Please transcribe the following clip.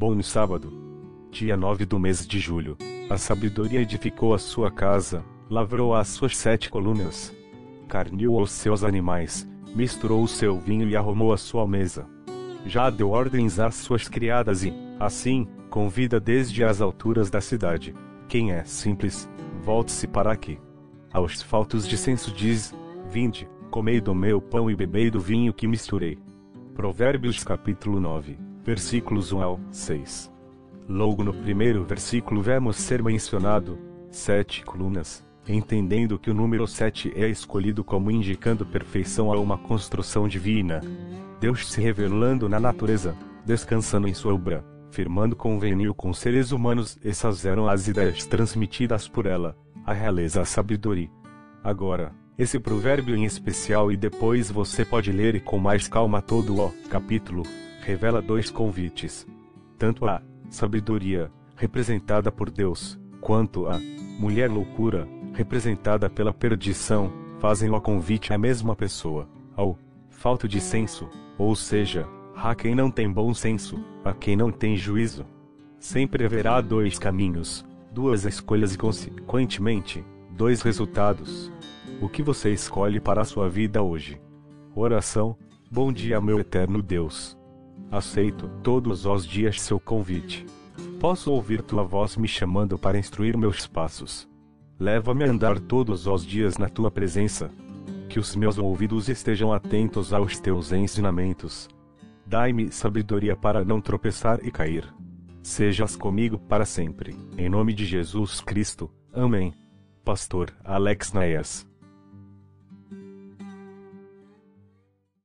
Bom no sábado, dia 9 do mês de julho, a sabedoria edificou a sua casa, lavrou as suas sete colunas, carneou os seus animais, misturou o seu vinho e arrumou a sua mesa. Já deu ordens às suas criadas e, assim, convida desde as alturas da cidade. Quem é simples, volte-se para aqui. Aos faltos de senso diz: Vinde, comei do meu pão e bebei do vinho que misturei. Provérbios capítulo 9, versículos 1 ao 6. Logo no primeiro versículo vemos ser mencionado sete colunas, entendendo que o número 7 é escolhido como indicando perfeição a uma construção divina. Deus se revelando na natureza, descansando em sua obra, firmando convênio com seres humanos, essas eram as ideias transmitidas por ela, a realeza a sabedoria. Agora, esse provérbio em especial e depois você pode ler com mais calma todo o capítulo, revela dois convites. Tanto a sabedoria, representada por Deus, quanto a mulher loucura, representada pela perdição, fazem o convite à mesma pessoa, ao falto de senso, ou seja, a quem não tem bom senso, a quem não tem juízo. Sempre haverá dois caminhos, duas escolhas e, consequentemente, dois resultados. O que você escolhe para a sua vida hoje? Oração: Bom dia, meu eterno Deus. Aceito todos os dias seu convite. Posso ouvir tua voz me chamando para instruir meus passos. Leva-me a andar todos os dias na tua presença. Que os meus ouvidos estejam atentos aos teus ensinamentos. Dai-me sabedoria para não tropeçar e cair. Sejas comigo para sempre. Em nome de Jesus Cristo. Amém. Pastor Alex Naes